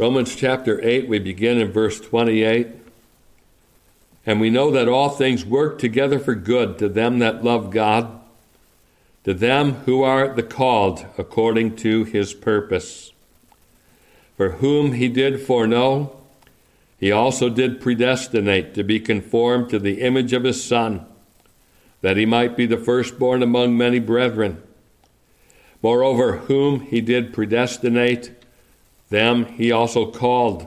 Romans chapter 8, we begin in verse 28. And we know that all things work together for good to them that love God, to them who are the called according to his purpose. For whom he did foreknow, he also did predestinate to be conformed to the image of his Son, that he might be the firstborn among many brethren. Moreover, whom he did predestinate, them he also called.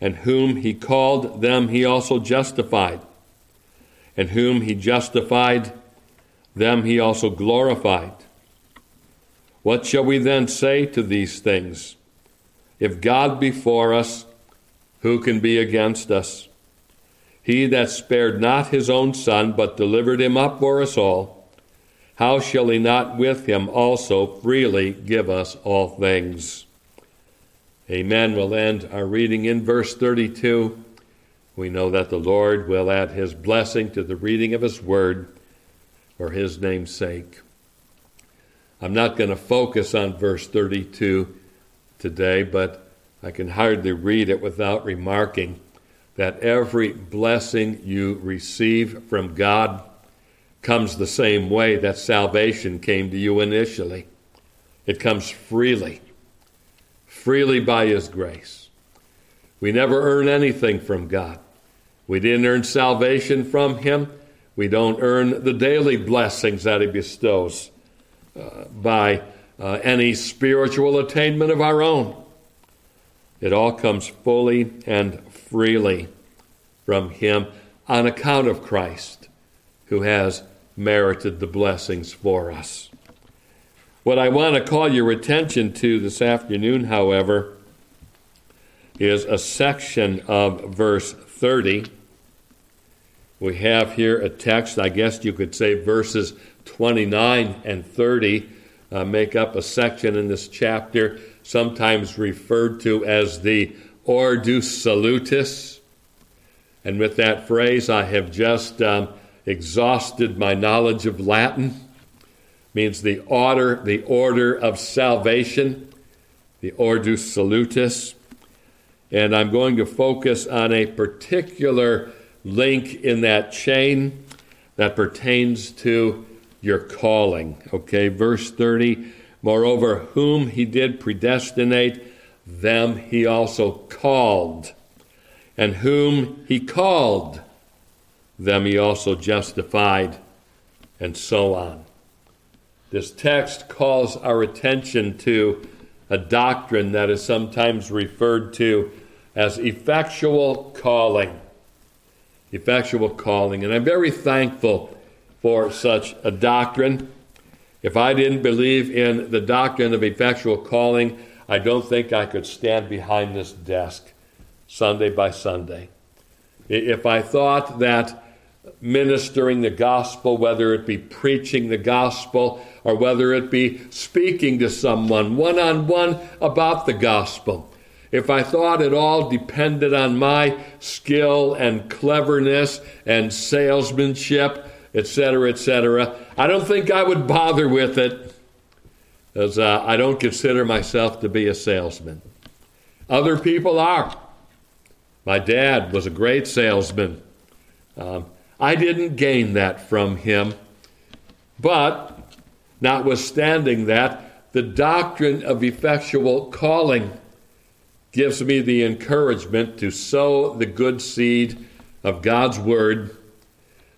And whom he called, them he also justified. And whom he justified, them he also glorified. What shall we then say to these things? If God be for us, who can be against us? He that spared not his own Son, but delivered him up for us all, how shall he not with him also freely give us all things? Amen. We'll end our reading in verse 32. We know that the Lord will add his blessing to the reading of his word for his name's sake. I'm not going to focus on verse 32 today, but I can hardly read it without remarking that every blessing you receive from God comes the same way that salvation came to you initially. It comes freely freely by His grace. We never earn anything from God. We didn't earn salvation from Him. We don't earn the daily blessings that He bestows uh, by uh, any spiritual attainment of our own. It all comes fully and freely from Him on account of Christ, who has merited the blessings for us. What I want to call your attention to this afternoon, however, is a section of verse 30. We have here a text, I guess you could say verses 29 and 30 uh, make up a section in this chapter, sometimes referred to as the Ordo Salutis. And with that phrase, I have just um, exhausted my knowledge of Latin means the order, the order of salvation, the Ordo Salutis. And I'm going to focus on a particular link in that chain that pertains to your calling. Okay, verse 30 Moreover, whom he did predestinate, them he also called. And whom he called, them he also justified, and so on. This text calls our attention to a doctrine that is sometimes referred to as effectual calling. Effectual calling. And I'm very thankful for such a doctrine. If I didn't believe in the doctrine of effectual calling, I don't think I could stand behind this desk Sunday by Sunday. If I thought that ministering the gospel, whether it be preaching the gospel or whether it be speaking to someone one on one about the gospel. If I thought it all depended on my skill and cleverness and salesmanship, etc., etc., I don't think I would bother with it, as uh, I don't consider myself to be a salesman. Other people are. My dad was a great salesman. Um, I didn't gain that from him, but Notwithstanding that, the doctrine of effectual calling gives me the encouragement to sow the good seed of God's Word,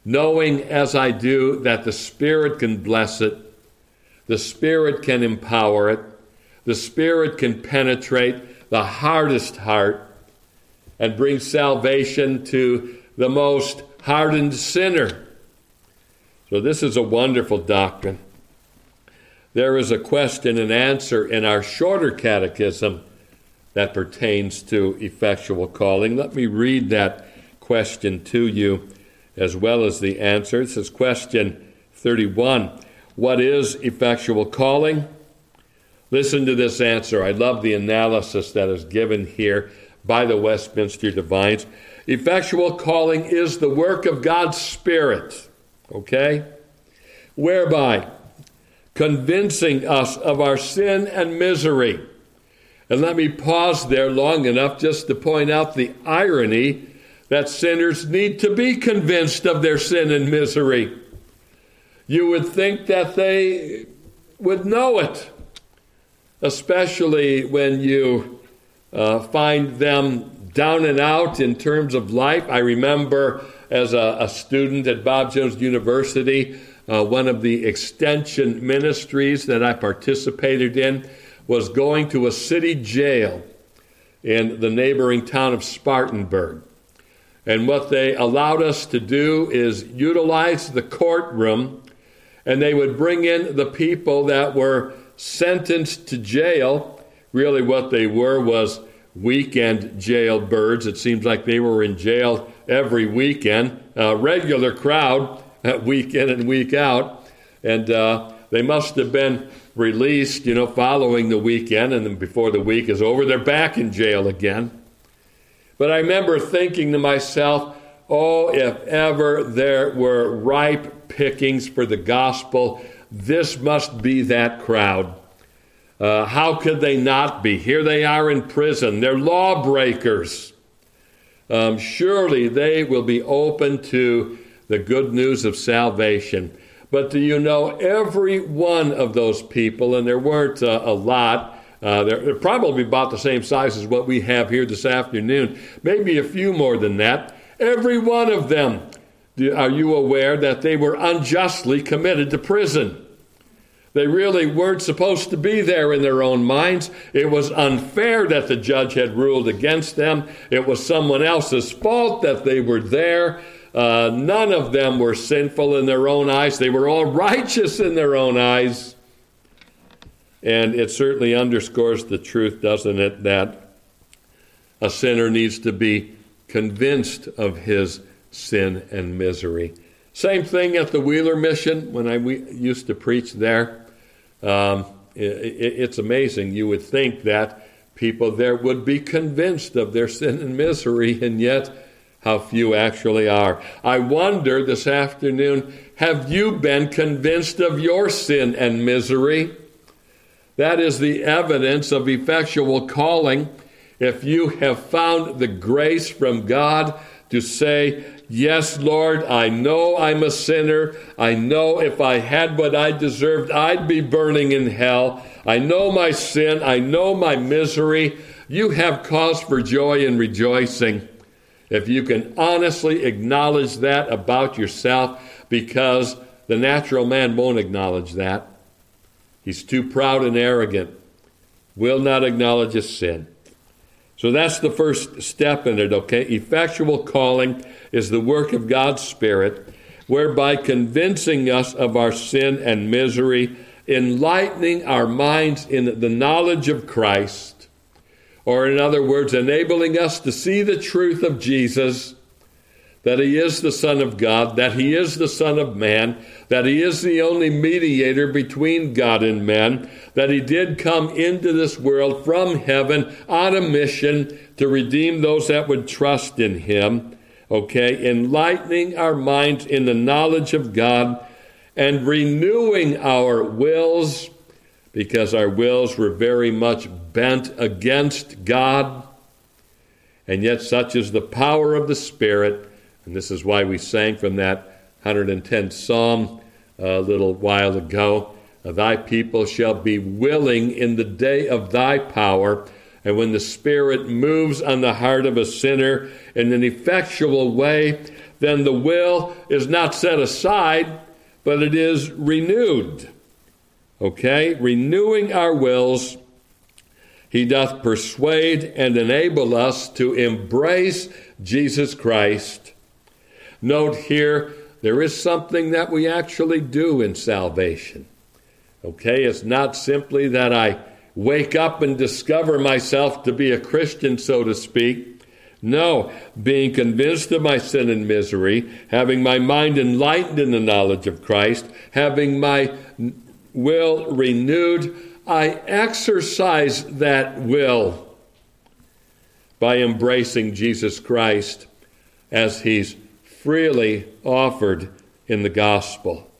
knowing as I do that the Spirit can bless it, the Spirit can empower it, the Spirit can penetrate the hardest heart and bring salvation to the most hardened sinner. So, this is a wonderful doctrine there is a question and answer in our shorter catechism that pertains to effectual calling. Let me read that question to you as well as the answer. This is question 31. What is effectual calling? Listen to this answer. I love the analysis that is given here by the Westminster Divines. Effectual calling is the work of God's Spirit, okay? Whereby convincing us of our sin and misery, And let me pause there long enough just to point out the irony that sinners need to be convinced of their sin and misery. You would think that they would know it, especially when you uh, find them down and out in terms of life. I remember as a, a student at Bob Jones University, uh, one of the extension ministries that I participated in was going to a city jail in the neighboring town of Spartanburg. And what they allowed us to do is utilize the courtroom, and they would bring in the people that were sentenced to jail. Really, what they were was weekend jailbirds. It seems like they were in jail every weekend, a regular crowd, week in and week out. And uh, they must have been released, you know, following the weekend, and then before the week is over, they're back in jail again. But I remember thinking to myself, oh, if ever there were ripe pickings for the gospel, this must be that crowd. Uh, how could they not be? Here they are in prison. They're lawbreakers. Um, surely they will be open to the good news of salvation. But do you know every one of those people, and there weren't uh, a lot, uh, they're, they're, probably about the same size as what we have here this afternoon, maybe a few more than that. Every one of them, are you aware that they were unjustly committed to prison? They really weren't supposed to be there in their own minds. It was unfair that the judge had ruled against them. It was someone else's fault that they were there. Uh, none of them were sinful in their own eyes. They were all righteous in their own eyes. And it certainly underscores the truth, doesn't it, that a sinner needs to be convinced of his sin and misery. Same thing at the Wheeler Mission when I used to preach there. Um, it, it's amazing. You would think that people there would be convinced of their sin and misery, and yet how few actually are. I wonder this afternoon have you been convinced of your sin and misery? That is the evidence of effectual calling. If you have found the grace from God to say, Yes, Lord, I know I'm a sinner. I know if I had what I deserved, I'd be burning in hell. I know my sin. I know my misery. You have cause for joy and rejoicing. If you can honestly acknowledge that about yourself, because the natural man won't acknowledge that. He's too proud and arrogant, will not acknowledge his sin. So that's the first step in it, okay? Effectual calling is the work of God's Spirit, whereby convincing us of our sin and misery, enlightening our minds in the knowledge of Christ, or in other words, enabling us to see the truth of Jesus that he is the Son of God, that he is the Son of Man, that he is the only mediator between God and men, that he did come into this world from heaven on a mission to redeem those that would trust in him. Okay, enlightening our minds in the knowledge of God and renewing our wills because our wills were very much bent against God. And yet, such is the power of the Spirit and this is why we sang from that 110th Psalm uh, a little while ago. Thy people shall be willing in the day of thy power. And when the Spirit moves on the heart of a sinner in an effectual way, then the will is not set aside, but it is renewed. Okay? Renewing our wills, he doth persuade and enable us to embrace Jesus Christ Note here, there is something that we actually do in salvation. Okay, it's not simply that I wake up and discover myself to be a Christian, so to speak. No, being convinced of my sin and misery, having my mind enlightened in the knowledge of Christ, having my will renewed, I exercise that will by embracing Jesus Christ as He's freely offered in the gospel.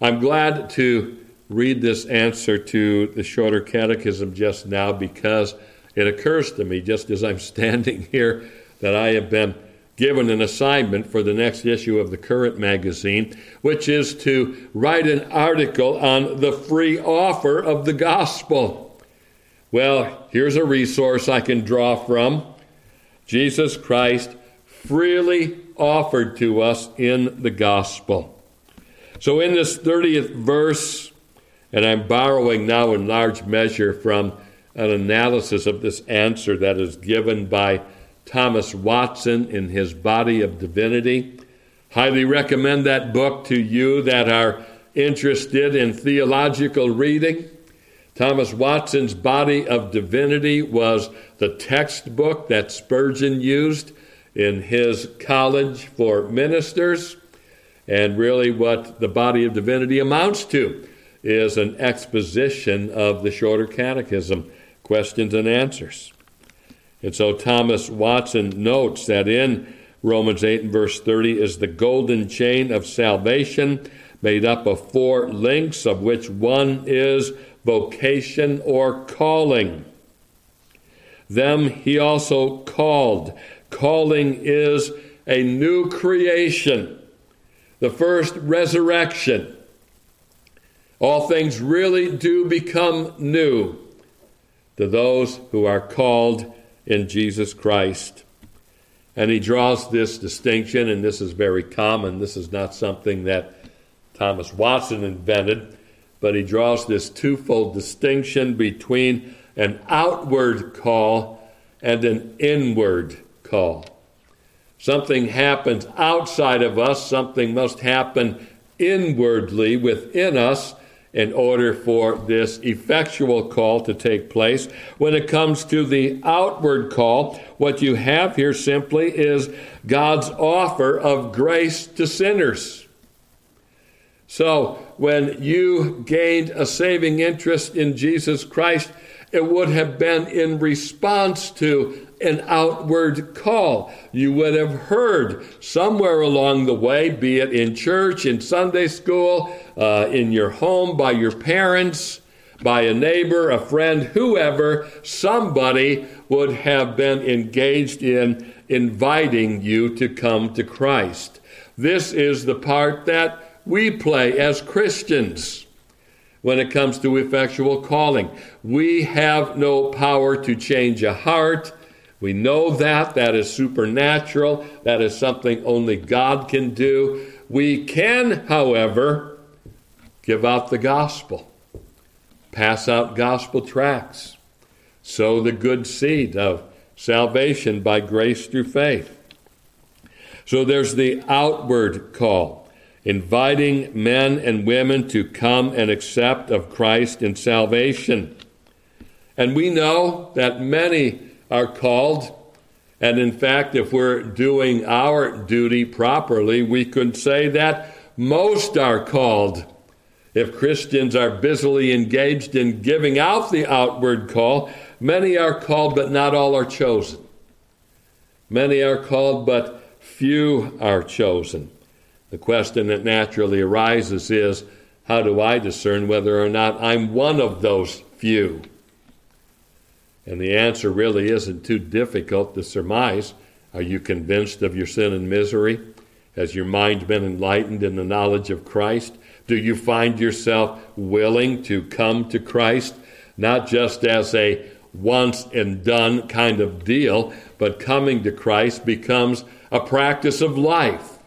I'm glad to read this answer to the shorter catechism just now because it occurs to me, just as I'm standing here, that I have been given an assignment for the next issue of the current magazine, which is to write an article on the free offer of the gospel. Well, here's a resource I can draw from Jesus Christ freely offered to us in the gospel. So, in this 30th verse, and I'm borrowing now in large measure from an analysis of this answer that is given by Thomas Watson in his Body of Divinity. Highly recommend that book to you that are interested in theological reading. Thomas Watson's Body of Divinity was the textbook that Spurgeon used in his college for ministers. And really, what the Body of Divinity amounts to is an exposition of the shorter catechism, questions and answers. And so Thomas Watson notes that in Romans 8 and verse 30 is the golden chain of salvation made up of four links, of which one is vocation or calling. Them he also called. Calling is a new creation, the first resurrection. All things really do become new to those who are called in Jesus Christ. And he draws this distinction, and this is very common. This is not something that Thomas Watson invented, but he draws this twofold distinction between an outward call and an inward call. Something happens outside of us, something must happen inwardly within us in order for this effectual call to take place. When it comes to the outward call, what you have here simply is God's offer of grace to sinners. So, when you gained a saving interest in Jesus Christ, it would have been in response to an outward call. You would have heard somewhere along the way, be it in church, in Sunday school, uh, in your home, by your parents, by a neighbor, a friend, whoever, somebody would have been engaged in inviting you to come to Christ. This is the part that we play as Christians when it comes to effectual calling. We have no power to change a heart. We know that. That is supernatural. That is something only God can do. We can, however, give out the gospel, pass out gospel tracts, sow the good seed of salvation by grace through faith. So there's the outward call, inviting men and women to come and accept of Christ in salvation. And we know that many are called. And in fact, if we're doing our duty properly, we could say that most are called. If Christians are busily engaged in giving out the outward call, many are called, but not all are chosen. Many are called, but few are chosen. The question that naturally arises is how do I discern whether or not I'm one of those few? And the answer really isn't too difficult to surmise. Are you convinced of your sin and misery? Has your mind been enlightened in the knowledge of Christ? Do you find yourself willing to come to Christ, not just as a once and done kind of deal, but coming to Christ becomes a practice of life?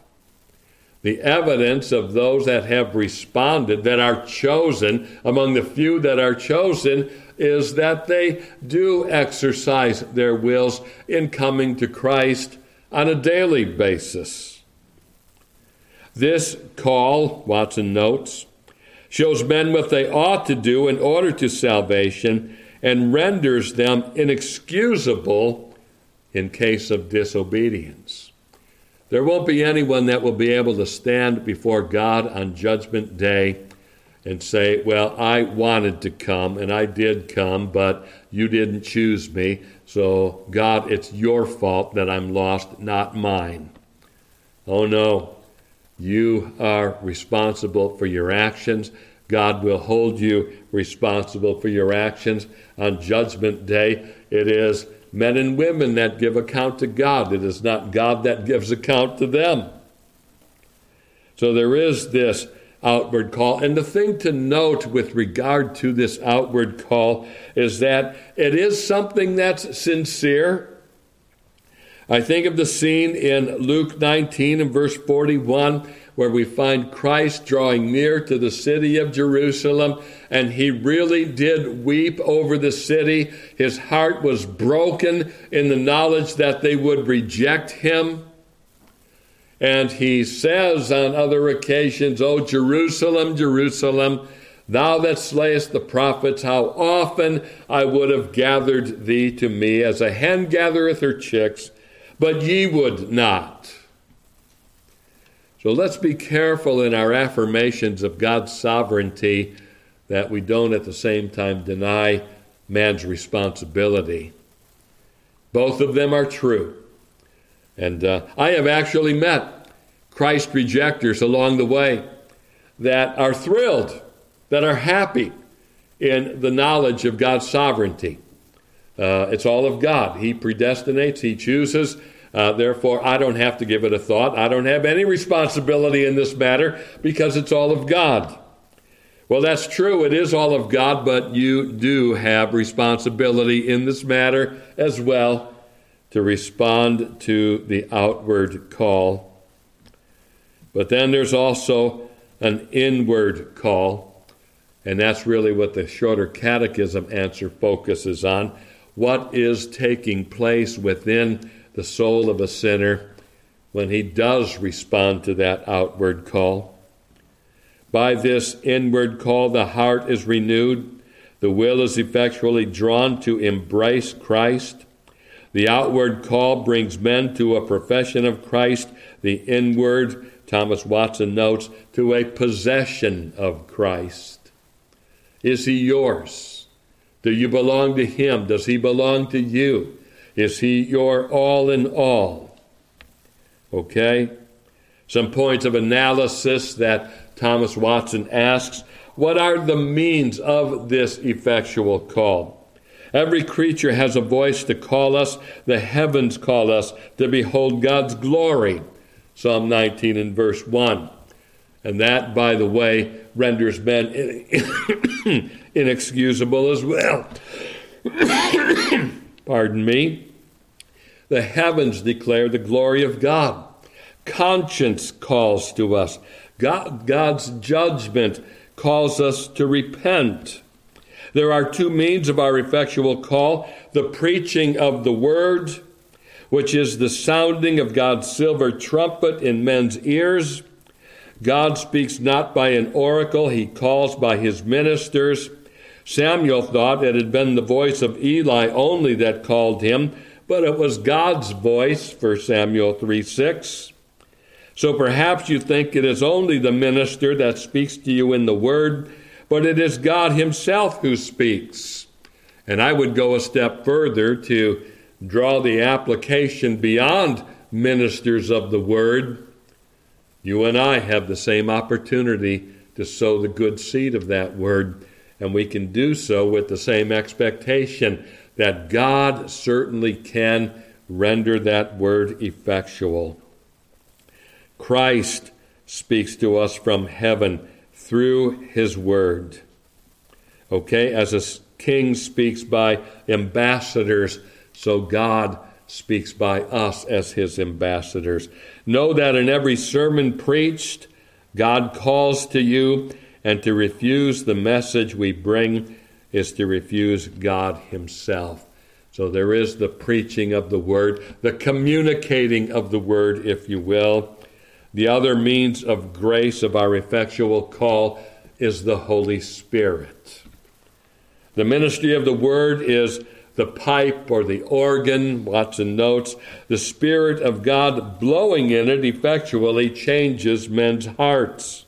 The evidence of those that have responded, that are chosen, among the few that are chosen, is that they do exercise their wills in coming to Christ on a daily basis. This call, Watson notes, shows men what they ought to do in order to salvation and renders them inexcusable in case of disobedience. There won't be anyone that will be able to stand before God on Judgment Day and say, Well, I wanted to come and I did come, but you didn't choose me. So, God, it's your fault that I'm lost, not mine. Oh no, you are responsible for your actions. God will hold you responsible for your actions. On Judgment Day, it is men and women that give account to God. It is not God that gives account to them. So there is this outward call. And the thing to note with regard to this outward call is that it is something that's sincere. I think of the scene in Luke 19 and verse 41 where we find Christ drawing near to the city of Jerusalem, and he really did weep over the city. His heart was broken in the knowledge that they would reject him. And he says on other occasions, O Jerusalem, Jerusalem, thou that slayest the prophets, how often I would have gathered thee to me as a hen gathereth her chicks, but ye would not. So let's be careful in our affirmations of God's sovereignty that we don't at the same time deny man's responsibility. Both of them are true. And uh, I have actually met Christ rejectors along the way that are thrilled, that are happy in the knowledge of God's sovereignty. Uh, it's all of God. He predestinates, He chooses. Uh, therefore, I don't have to give it a thought. I don't have any responsibility in this matter because it's all of God. Well, that's true. It is all of God, but you do have responsibility in this matter as well to respond to the outward call. But then there's also an inward call, and that's really what the shorter catechism answer focuses on. What is taking place within the soul of a sinner when he does respond to that outward call. By this inward call, the heart is renewed, the will is effectually drawn to embrace Christ. The outward call brings men to a profession of Christ, the inward, Thomas Watson notes, to a possession of Christ. Is he yours? Do you belong to him? Does he belong to you? Is he your all in all? Okay? Some points of analysis that Thomas Watson asks What are the means of this effectual call? Every creature has a voice to call us. The heavens call us to behold God's glory. Psalm 19 and verse 1. And that, by the way, renders men inexcusable as well. Pardon me. The heavens declare the glory of God. Conscience calls to us. God, God's judgment calls us to repent. There are two means of our effectual call the preaching of the word, which is the sounding of God's silver trumpet in men's ears. God speaks not by an oracle, he calls by his ministers. Samuel thought it had been the voice of Eli only that called him, but it was God's voice, 1 Samuel 3 6. So perhaps you think it is only the minister that speaks to you in the word, but it is God Himself who speaks. And I would go a step further to draw the application beyond ministers of the word. You and I have the same opportunity to sow the good seed of that word and we can do so with the same expectation that God certainly can render that word effectual. Christ speaks to us from heaven through his word. Okay, as a king speaks by ambassadors, so God speaks by us as his ambassadors. Know that in every sermon preached, God calls to you and to refuse the message we bring is to refuse God Himself. So there is the preaching of the Word, the communicating of the Word, if you will. The other means of grace of our effectual call is the Holy Spirit. The ministry of the Word is the pipe or the organ, Watson notes. The Spirit of God blowing in it effectually changes men's hearts.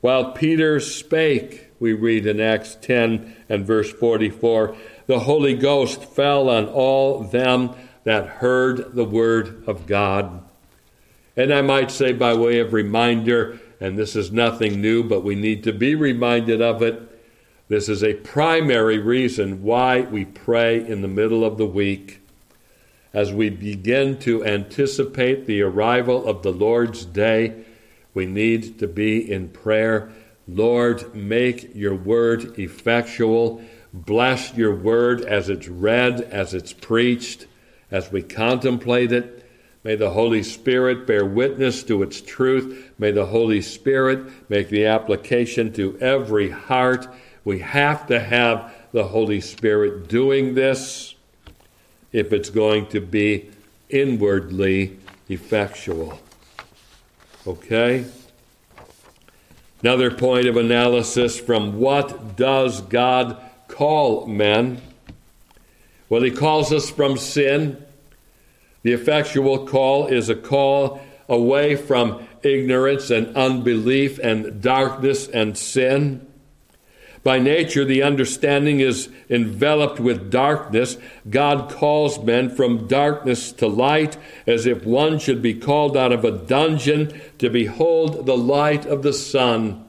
While Peter spake, we read in Acts 10 and verse 44, the Holy Ghost fell on all them that heard the word of God. And I might say, by way of reminder, and this is nothing new, but we need to be reminded of it. This is a primary reason why we pray in the middle of the week as we begin to anticipate the arrival of the Lord's day. We need to be in prayer. Lord, make your word effectual. Bless your word as it's read, as it's preached, as we contemplate it. May the Holy Spirit bear witness to its truth. May the Holy Spirit make the application to every heart. We have to have the Holy Spirit doing this if it's going to be inwardly effectual. Okay? Another point of analysis from what does God call men? Well, He calls us from sin. The effectual call is a call away from ignorance and unbelief and darkness and sin. By nature, the understanding is enveloped with darkness. God calls men from darkness to light, as if one should be called out of a dungeon to behold the light of the sun.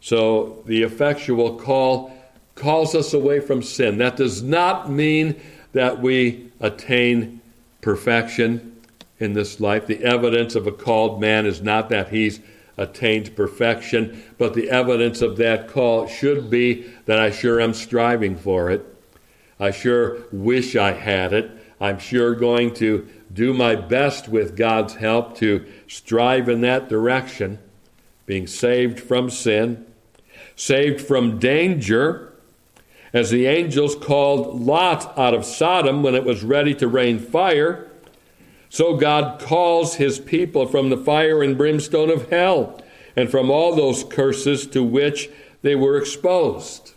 So, the effectual call calls us away from sin. That does not mean that we attain perfection in this life. The evidence of a called man is not that he's attained perfection, but the evidence of that call should be that I sure am striving for it. I sure wish I had it. I'm sure going to do my best with God's help to strive in that direction, being saved from sin, saved from danger as the angels called Lot out of Sodom when it was ready to rain fire, so God calls his people from the fire and brimstone of hell and from all those curses to which they were exposed.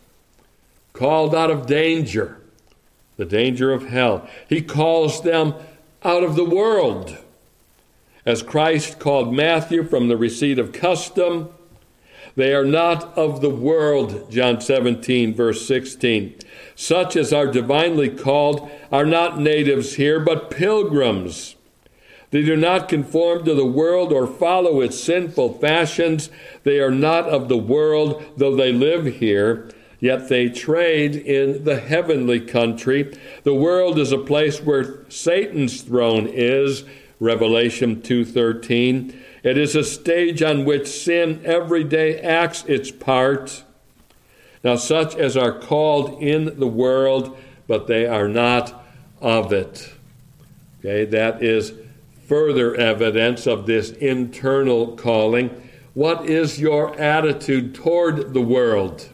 Called out of danger, the danger of hell. He calls them out of the world. As Christ called Matthew from the receipt of custom, they are not of the world, John 17, verse 16. Such as are divinely called are not natives here, but pilgrims. They do not conform to the world or follow its sinful fashions. They are not of the world, though they live here, yet they trade in the heavenly country. The world is a place where Satan's throne is, Revelation 2:13. It is a stage on which sin every day acts its part. Now, such as are called in the world, but they are not of it. Okay, that is further evidence of this internal calling. What is your attitude toward the world?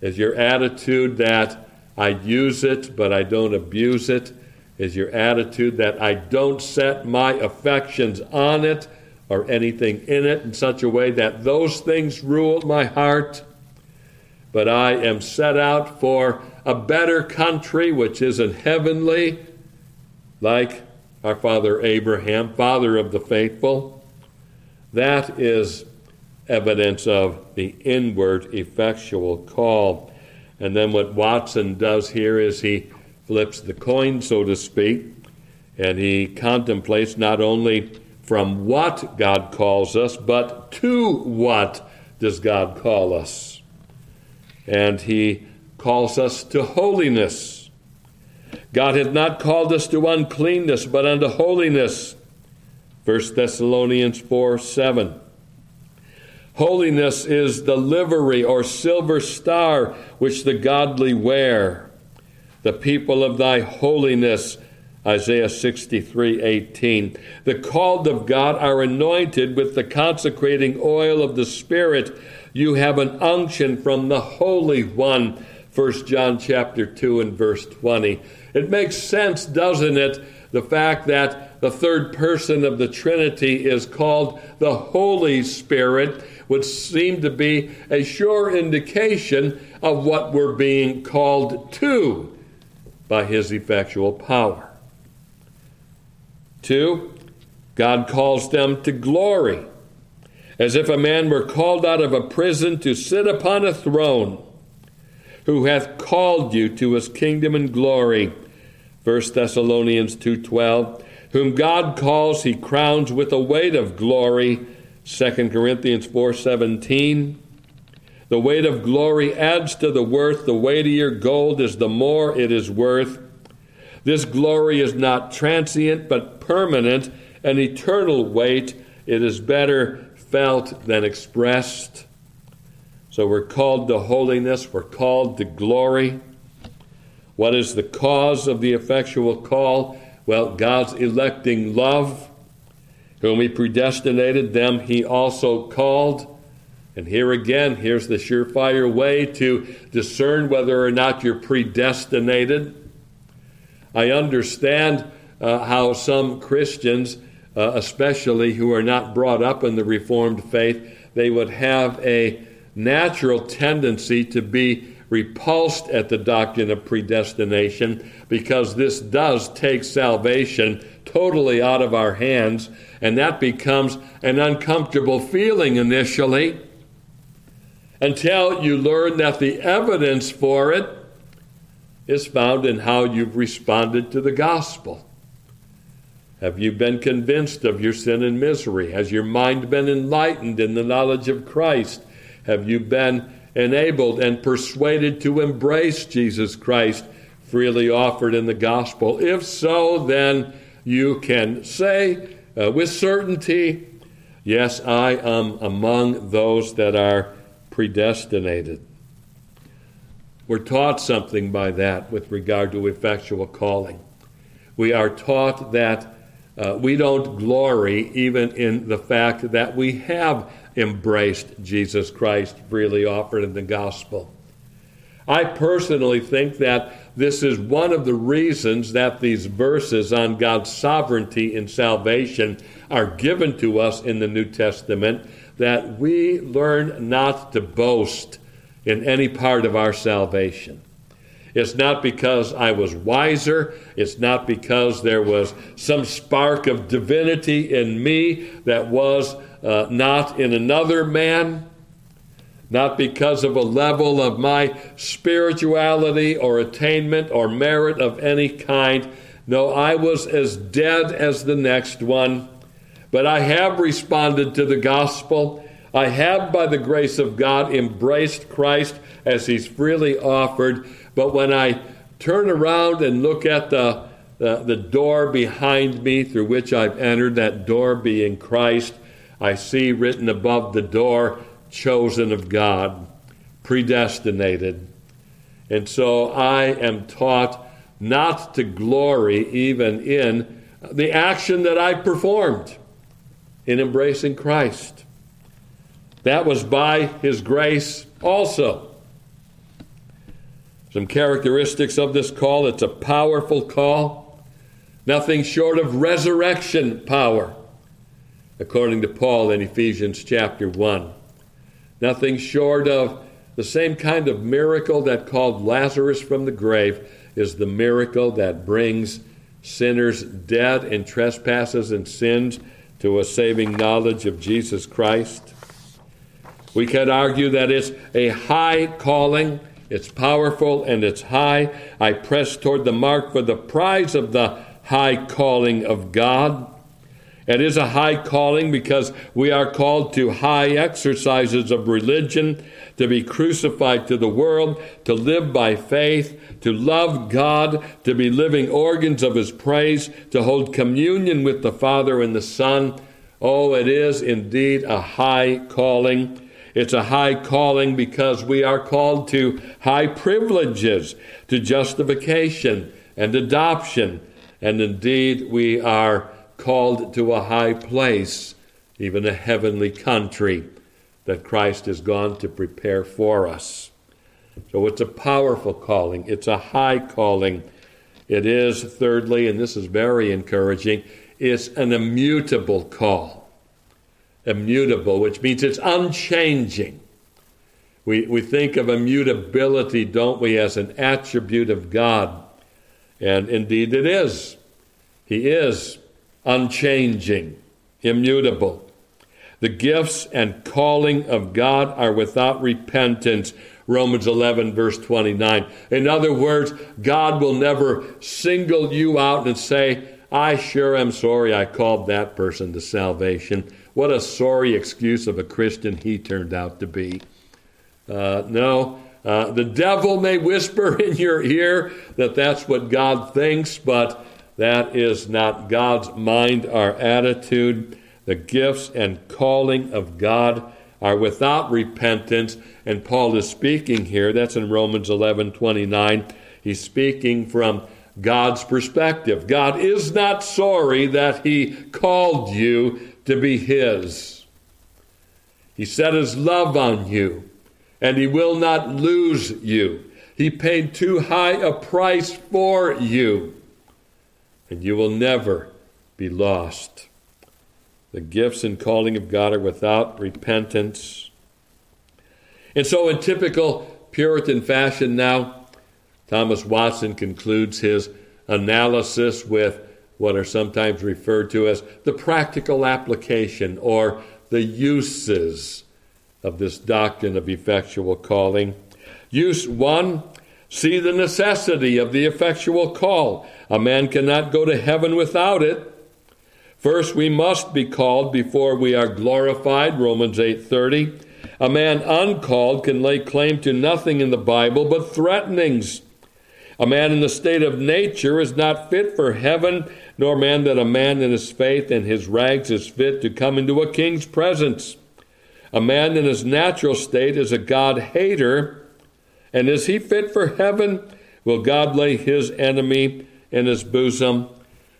Is your attitude that I use it, but I don't abuse it? Is your attitude that I don't set my affections on it or anything in it in such a way that those things rule my heart? But I am set out for a better country which isn't heavenly, like our father Abraham, father of the faithful. That is evidence of the inward effectual call. And then what Watson does here is he flips the coin, so to speak, and he contemplates not only from what God calls us, but to what does God call us. And he calls us to holiness. God hath not called us to uncleanness, but unto holiness. 1 Thessalonians 4 7. Holiness is the livery or silver star which the godly wear the people of thy holiness. Isaiah 63 18. The called of God are anointed with the consecrating oil of the Spirit. You have an unction from the Holy One. 1 John chapter 2 and verse 20. It makes sense, doesn't it? The fact that the third person of the Trinity is called the Holy Spirit would seem to be a sure indication of what we're being called to by his effectual power. Two, God calls them to glory, as if a man were called out of a prison to sit upon a throne, who hath called you to his kingdom and glory. 1 Thessalonians 2:12 whom God calls, he crowns with a weight of glory. 2 Corinthians 4:17. The weight of glory adds to the worth. The weightier gold is the more it is worth. This glory is not transient but permanent, an eternal weight. It is better felt than expressed. So we're called to holiness, we're called to glory. What is the cause of the effectual call? Well, God's electing love. Whom he predestinated, them he also called. And here again, here's the surefire way to discern whether or not you're predestinated. I understand uh, how some Christians, uh, especially who are not brought up in the Reformed faith, they would have a natural tendency to be repulsed at the doctrine of predestination because this does take salvation totally out of our hands, and that becomes an uncomfortable feeling initially until you learn that the evidence for it is found in how you've responded to the gospel. Have you been convinced of your sin and misery? Has your mind been enlightened in the knowledge of Christ? Have you been enabled and persuaded to embrace Jesus Christ freely offered in the gospel? If so, then you can say uh, with certainty, Yes, I am among those that are predestinated. We're taught something by that with regard to effectual calling. We are taught that uh, we don't glory even in the fact that we have embraced Jesus Christ freely offered in the gospel. I personally think that this is one of the reasons that these verses on God's sovereignty in salvation are given to us in the New Testament, that we learn not to boast in any part of our salvation. It's not because I was wiser. It's not because there was some spark of divinity in me that was uh, not in another man, not because of a level of my spirituality or attainment or merit of any kind. No, I was as dead as the next one. But I have responded to the gospel. I have, by the grace of God, embraced Christ as He's freely offered. But when I turn around and look at the, the, the door behind me through which I've entered, that door being Christ, I see written above the door, chosen of God, predestinated. And so I am taught not to glory even in the action that I performed in embracing Christ. That was by His grace also. Some characteristics of this call it's a powerful call, nothing short of resurrection power according to Paul in Ephesians chapter 1. Nothing short of the same kind of miracle that called Lazarus from the grave is the miracle that brings sinners dead in trespasses and sins to a saving knowledge of Jesus Christ. We could argue that it's a high calling, it's powerful and it's high. I press toward the mark for the prize of the high calling of God. It is a high calling because we are called to high exercises of religion, to be crucified to the world, to live by faith, to love God, to be living organs of His praise, to hold communion with the Father and the Son. Oh, it is indeed a high calling. It's a high calling because we are called to high privileges, to justification and adoption. And indeed, we are called to a high place, even a heavenly country that Christ has gone to prepare for us. So it's a powerful calling, it's a high calling. It is, thirdly, and this is very encouraging, it's an immutable call. Immutable, which means it's unchanging. We, we think of immutability, don't we, as an attribute of God. And indeed it is. He is unchanging, immutable. The gifts and calling of God are without repentance. Romans 11, verse 29. In other words, God will never single you out and say, I sure am sorry I called that person to salvation. What a sorry excuse of a Christian he turned out to be. Uh, no, uh, the devil may whisper in your ear that that's what God thinks, but that is not God's mind or attitude. The gifts and calling of God are without repentance, and Paul is speaking here. That's in Romans 11 29. He's speaking from God's perspective. God is not sorry that He called you to be His. He set His love on you, and He will not lose you. He paid too high a price for you, and you will never be lost. The gifts and calling of God are without repentance. And so, in typical Puritan fashion now, Thomas Watson concludes his analysis with what are sometimes referred to as the practical application or the uses of this doctrine of effectual calling. Use one, see the necessity of the effectual call. A man cannot go to heaven without it. First, we must be called before we are glorified, Romans 8:30. A man uncalled can lay claim to nothing in the Bible but threatenings. A man in the state of nature is not fit for heaven, nor man that a man in his faith and his rags is fit to come into a king's presence. A man in his natural state is a God hater, and is he fit for heaven? Will God lay his enemy in his bosom?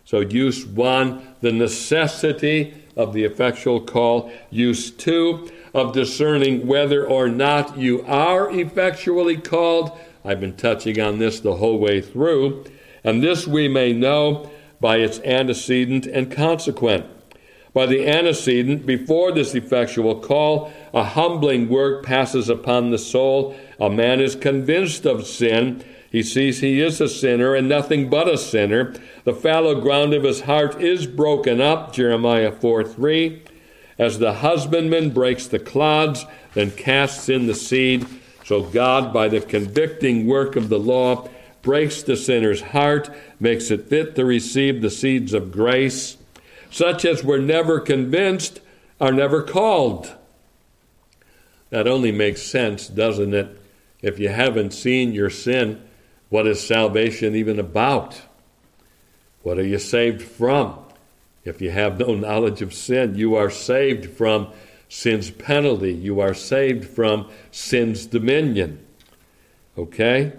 So, use one, the necessity of the effectual call. Use two, of discerning whether or not you are effectually called. I've been touching on this the whole way through. And this we may know by its antecedent and consequent. By the antecedent, before this effectual call, a humbling work passes upon the soul. A man is convinced of sin. He sees he is a sinner and nothing but a sinner. The fallow ground of his heart is broken up, Jeremiah 4 3. As the husbandman breaks the clods, then casts in the seed, so God, by the convicting work of the law, breaks the sinner's heart, makes it fit to receive the seeds of grace. Such as were never convinced are never called. That only makes sense, doesn't it? If you haven't seen your sin, what is salvation even about? What are you saved from? If you have no knowledge of sin, you are saved from sin's penalty. You are saved from sin's dominion. Okay?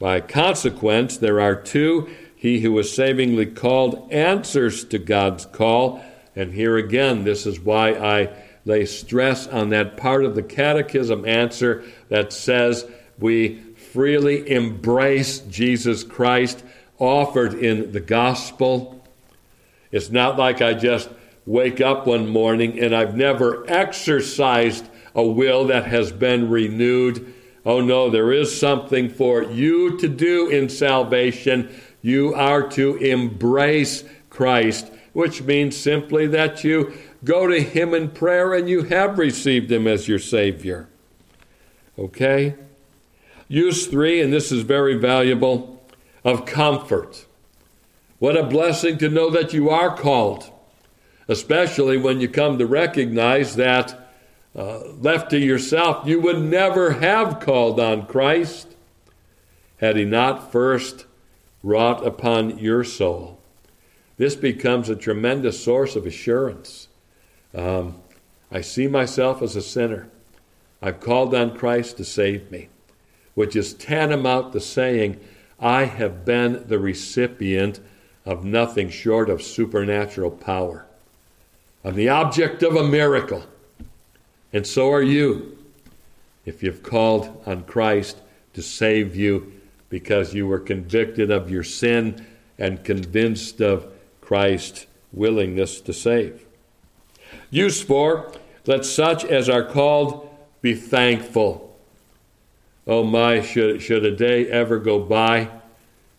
By consequence, there are two. He who is savingly called answers to God's call. And here again, this is why I lay stress on that part of the catechism answer that says we freely embrace Jesus Christ offered in the gospel. It's not like I just wake up one morning and I've never exercised a will that has been renewed. Oh no, there is something for you to do in salvation. You are to embrace Christ, which means simply that you go to Him in prayer and you have received Him as your Savior. Okay? Use three, and this is very valuable, of comfort. What a blessing to know that you are called especially when you come to recognize that uh, left to yourself, you would never have called on Christ had He not first wrought upon your soul. This becomes a tremendous source of assurance. Um, I see myself as a sinner. I've called on Christ to save me, which is tantamount to saying, I have been the recipient of nothing short of supernatural power. I'm the object of a miracle. And so are you if you've called on Christ to save you because you were convicted of your sin and convinced of Christ's willingness to save. Use four, let such as are called be thankful. Oh my, should, should a day ever go by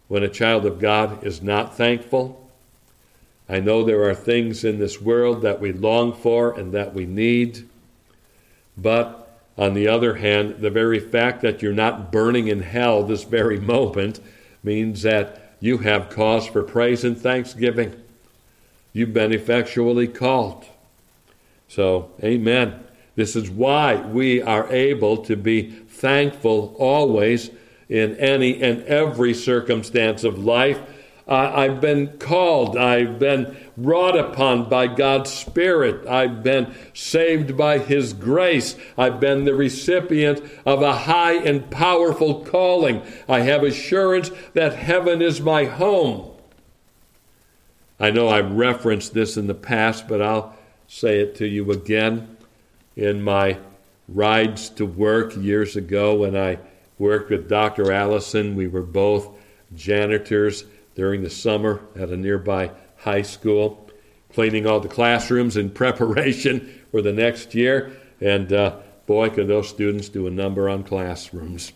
when a child of God is not thankful? I know there are things in this world that we long for and that we need, but on the other hand, the very fact that you're not burning in hell this very moment means that you have cause for praise and thanksgiving. You've been effectually called. So, amen. This is why we are able to be thankful always in any and every circumstance of life. Uh, I've been called, I've been wrought upon by God's Spirit, I've been saved by His grace, I've been the recipient of a high and powerful calling. I have assurance that heaven is my home. I know I've referenced this in the past, but I'll say it to you again. In my rides to work years ago when I worked with Dr. Allison, we were both janitors during the summer at a nearby high school, cleaning all the classrooms in preparation for the next year. And uh, boy, could those students do a number on classrooms.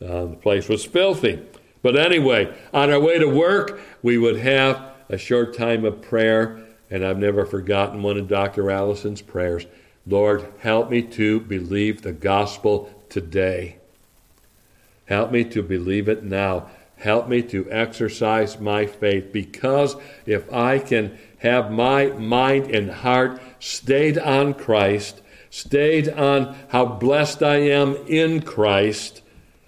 Uh, the place was filthy. But anyway, on our way to work, we would have a short time of prayer, and I've never forgotten one of Dr. Allison's prayers Lord, help me to believe the gospel today. Help me to believe it now. Help me to exercise my faith because if I can have my mind and heart stayed on Christ, stayed on how blessed I am in Christ,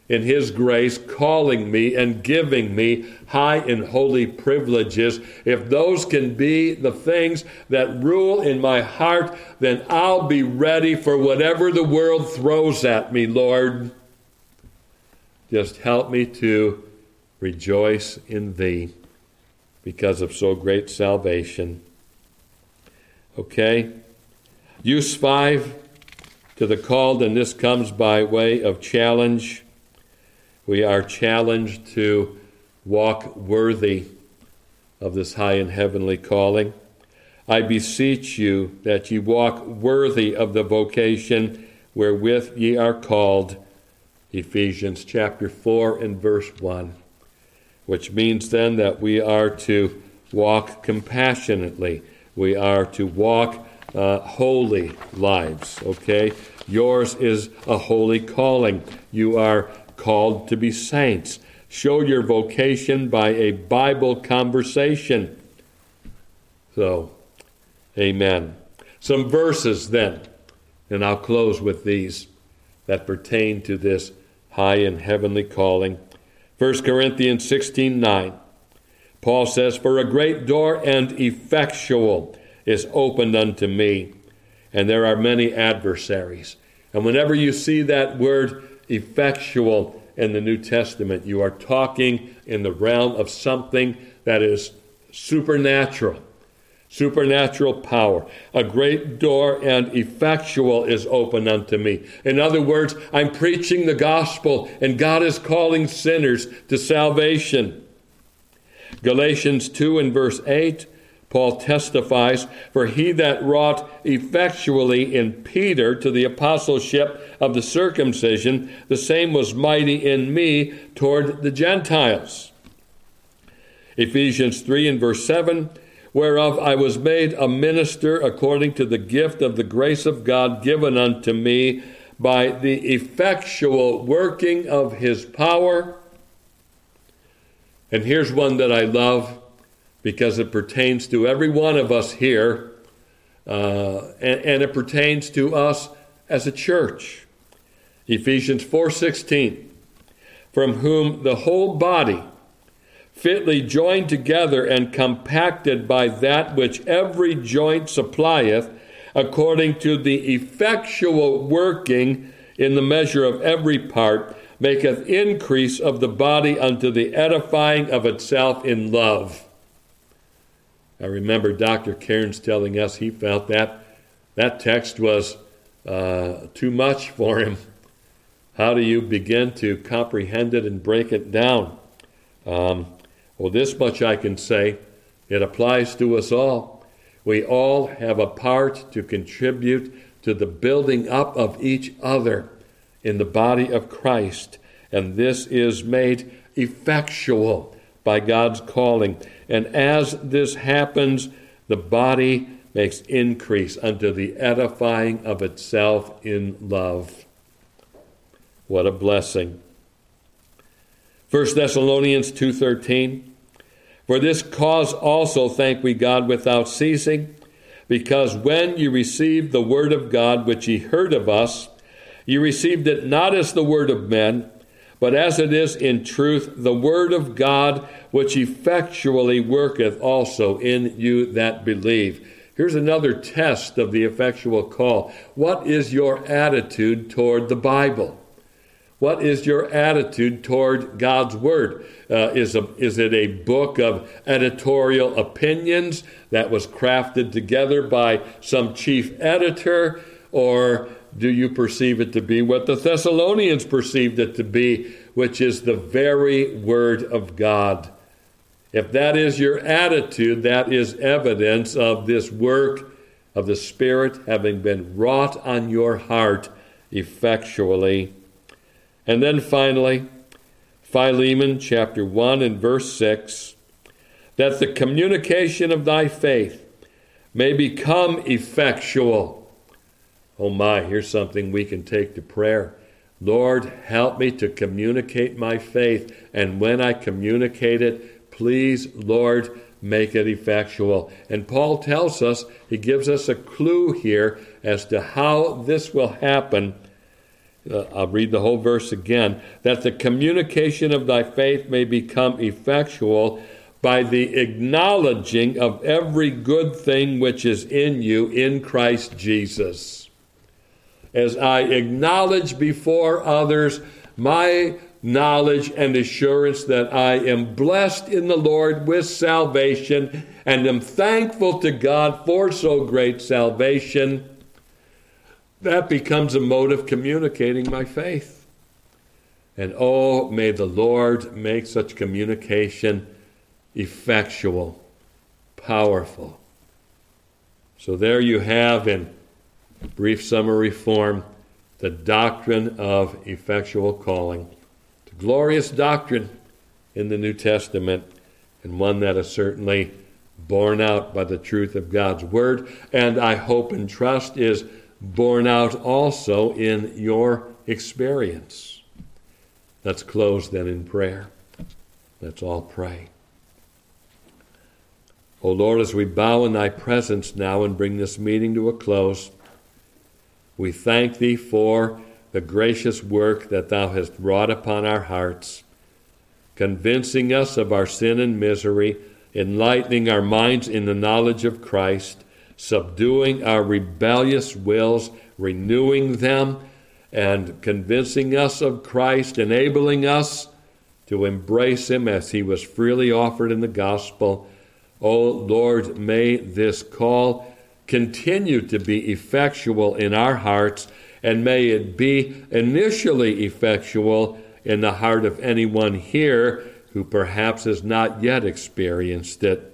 in His grace, calling me and giving me high and holy privileges, if those can be the things that rule in my heart, then I'll be ready for whatever the world throws at me, Lord. Just help me to rejoice in Thee because of so great salvation. Okay? Use 5 to the called, and this comes by way of challenge we are challenged to walk worthy of this high and heavenly calling. I beseech you that ye walk worthy of the vocation wherewith ye are called. Ephesians chapter 4 and verse 1. Which means then that we are to walk compassionately. We are to walk uh, holy lives, okay? Yours is a holy calling. You are called to be saints. Show your vocation by a Bible conversation. So, amen. Some verses then, and I'll close with these that pertain to this high and heavenly calling. 1 Corinthians 16 9. Paul says, For a great door and effectual is opened unto me, and there are many adversaries. And whenever you see that word effectual in the New Testament. You are talking in the realm of something that is supernatural. Supernatural power. A great door and effectual is open unto me. In other words, I'm preaching the gospel and God is calling sinners to salvation. Galatians 2 and verse 8 Paul testifies, For he that wrought effectually in Peter to the apostleship of the circumcision, the same was mighty in me toward the Gentiles. Ephesians 3 and verse 7 Whereof I was made a minister according to the gift of the grace of God given unto me by the effectual working of his power. And here's one that I love because it pertains to every one of us here, uh, and, and it pertains to us as a church. Ephesians 4:16, from whom the whole body, fitly joined together and compacted by that which every joint supplieth, according to the effectual working in the measure of every part, maketh increase of the body unto the edifying of itself in love. I remember Dr. Cairns telling us he felt that that text was uh, too much for him. How do you begin to comprehend it and break it down? Um, well, this much I can say it applies to us all. We all have a part to contribute to the building up of each other in the body of Christ, and this is made effectual by God's calling. And as this happens, the body makes increase unto the edifying of itself in love. What a blessing. 1 Thessalonians 2:13 For this cause also thank we God without ceasing, because when you received the word of God which ye heard of us, ye received it not as the word of men, but as it is in truth the word of God which effectually worketh also in you that believe. Here's another test of the effectual call. What is your attitude toward the Bible? What is your attitude toward God's Word? Uh, is, a, is it a book of editorial opinions that was crafted together by some chief editor? Or do you perceive it to be what the Thessalonians perceived it to be, which is the very Word of God? If that is your attitude, that is evidence of this work of the Spirit having been wrought on your heart effectually. And then finally, Philemon chapter 1 and verse 6 that the communication of thy faith may become effectual. Oh my, here's something we can take to prayer. Lord, help me to communicate my faith, and when I communicate it, Please, Lord, make it effectual. And Paul tells us, he gives us a clue here as to how this will happen. Uh, I'll read the whole verse again. That the communication of thy faith may become effectual by the acknowledging of every good thing which is in you in Christ Jesus. As I acknowledge before others my knowledge and assurance that I am blessed in the Lord with salvation and am thankful to God for so great salvation, that becomes a mode of communicating my faith. And oh, may the Lord make such communication effectual, powerful. So there you have, in brief summary form, the doctrine of effectual calling the glorious doctrine in the New Testament, and one that is certainly borne out by the truth of God's Word, and I hope and trust is borne out also in your experience. Let's close then in prayer. Let's all pray. O Lord, as we bow in thy presence now and bring this meeting to a close, we thank thee for the gracious work that Thou hast wrought upon our hearts, convincing us of our sin and misery, enlightening our minds in the knowledge of Christ, subduing our rebellious wills, renewing them, and convincing us of Christ, enabling us to embrace Him as He was freely offered in the gospel. O Lord, may this call continue to be effectual in our hearts and may it be initially effectual in the heart of anyone here who perhaps has not yet experienced it.